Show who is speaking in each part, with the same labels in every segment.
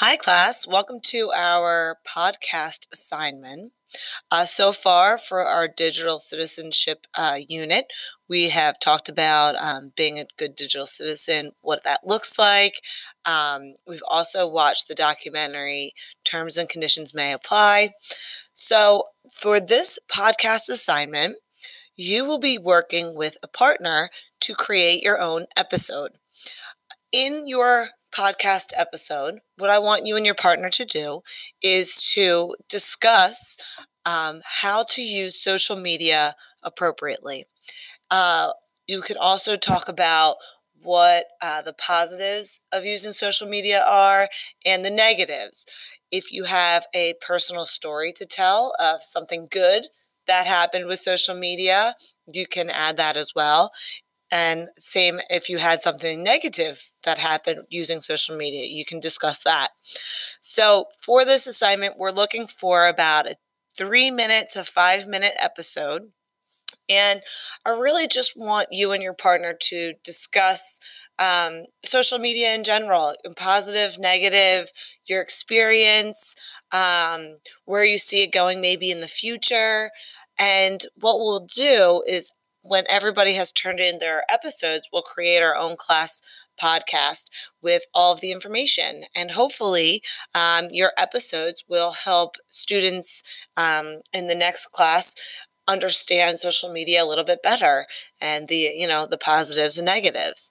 Speaker 1: Hi, class. Welcome to our podcast assignment. Uh, so far, for our digital citizenship uh, unit, we have talked about um, being a good digital citizen, what that looks like. Um, we've also watched the documentary Terms and Conditions May Apply. So, for this podcast assignment, you will be working with a partner to create your own episode. In your podcast episode, what I want you and your partner to do is to discuss um, how to use social media appropriately. Uh, you could also talk about what uh, the positives of using social media are and the negatives. If you have a personal story to tell of something good that happened with social media, you can add that as well. And same if you had something negative that happened using social media, you can discuss that. So, for this assignment, we're looking for about a three minute to five minute episode. And I really just want you and your partner to discuss um, social media in general, positive, negative, your experience, um, where you see it going maybe in the future. And what we'll do is when everybody has turned in their episodes, we'll create our own class podcast with all of the information. And hopefully, um, your episodes will help students um, in the next class understand social media a little bit better and the you know the positives and negatives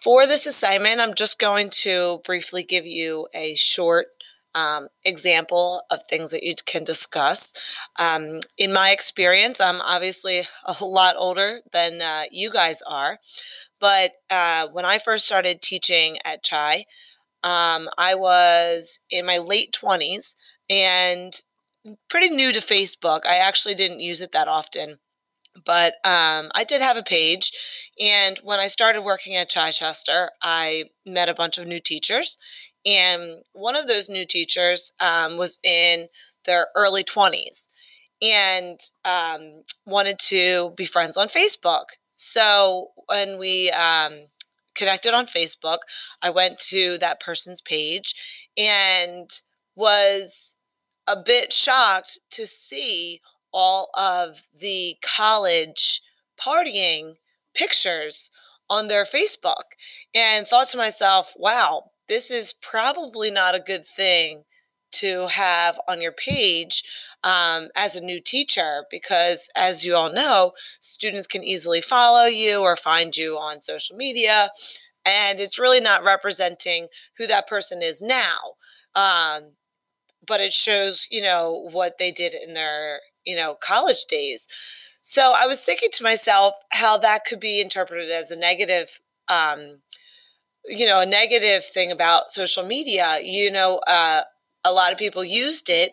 Speaker 1: for this assignment i'm just going to briefly give you a short um, example of things that you can discuss. Um, in my experience, I'm obviously a lot older than uh, you guys are, but uh, when I first started teaching at Chai, um, I was in my late 20s and pretty new to Facebook. I actually didn't use it that often but um, I did have a page. And when I started working at Chichester, I met a bunch of new teachers. And one of those new teachers um, was in their early 20s and um, wanted to be friends on Facebook. So when we um, connected on Facebook, I went to that person's page and was a bit shocked to see all of the college partying pictures on their Facebook and thought to myself, wow, this is probably not a good thing to have on your page um, as a new teacher because, as you all know, students can easily follow you or find you on social media, and it's really not representing who that person is now. Um, but it shows, you know, what they did in their, you know, college days. So I was thinking to myself how that could be interpreted as a negative um, you know, a negative thing about social media. You know, uh, a lot of people used it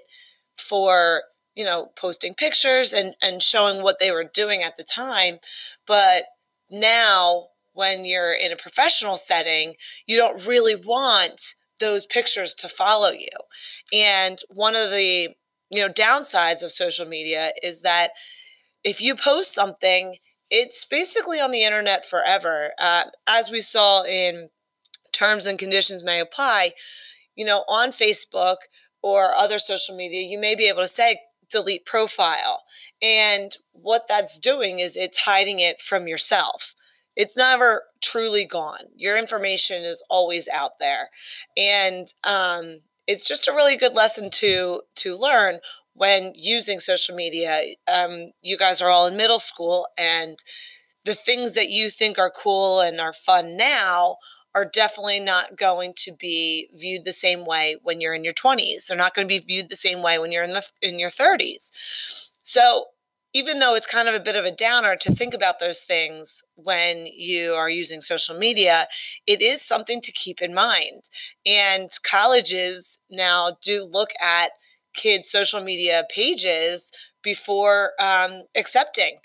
Speaker 1: for you know posting pictures and and showing what they were doing at the time, but now when you're in a professional setting, you don't really want those pictures to follow you. And one of the you know downsides of social media is that if you post something it's basically on the internet forever. Uh, as we saw in terms and conditions may apply, you know, on Facebook or other social media, you may be able to say delete profile. And what that's doing is it's hiding it from yourself. It's never truly gone. Your information is always out there. And um, it's just a really good lesson to to learn when using social media. Um, you guys are all in middle school and the things that you think are cool and are fun now are definitely not going to be viewed the same way when you're in your 20s. They're not going to be viewed the same way when you're in the in your 30s. So, even though it's kind of a bit of a downer to think about those things when you are using social media, it is something to keep in mind. And colleges now do look at kids' social media pages before um, accepting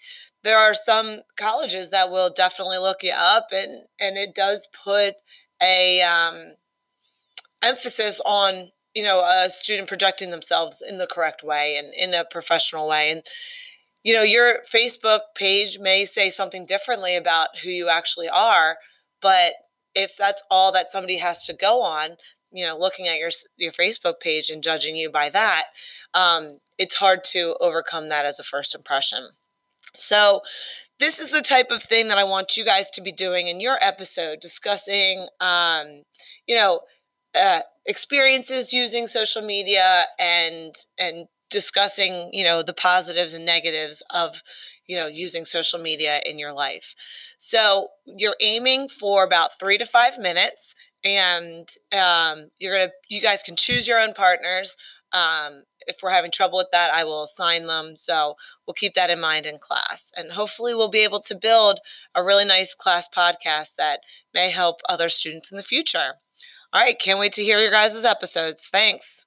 Speaker 1: there are some colleges that will definitely look you up and and it does put a um, emphasis on you know a student projecting themselves in the correct way and in a professional way and you know your facebook page may say something differently about who you actually are but if that's all that somebody has to go on, you know, looking at your your Facebook page and judging you by that, um, it's hard to overcome that as a first impression. So, this is the type of thing that I want you guys to be doing in your episode, discussing, um, you know, uh, experiences using social media and and discussing, you know, the positives and negatives of, you know, using social media in your life. So you're aiming for about three to five minutes, and um, you're gonna, you guys can choose your own partners. Um, if we're having trouble with that, I will assign them. So we'll keep that in mind in class. And hopefully, we'll be able to build a really nice class podcast that may help other students in the future. All right, can't wait to hear your guys' episodes. Thanks.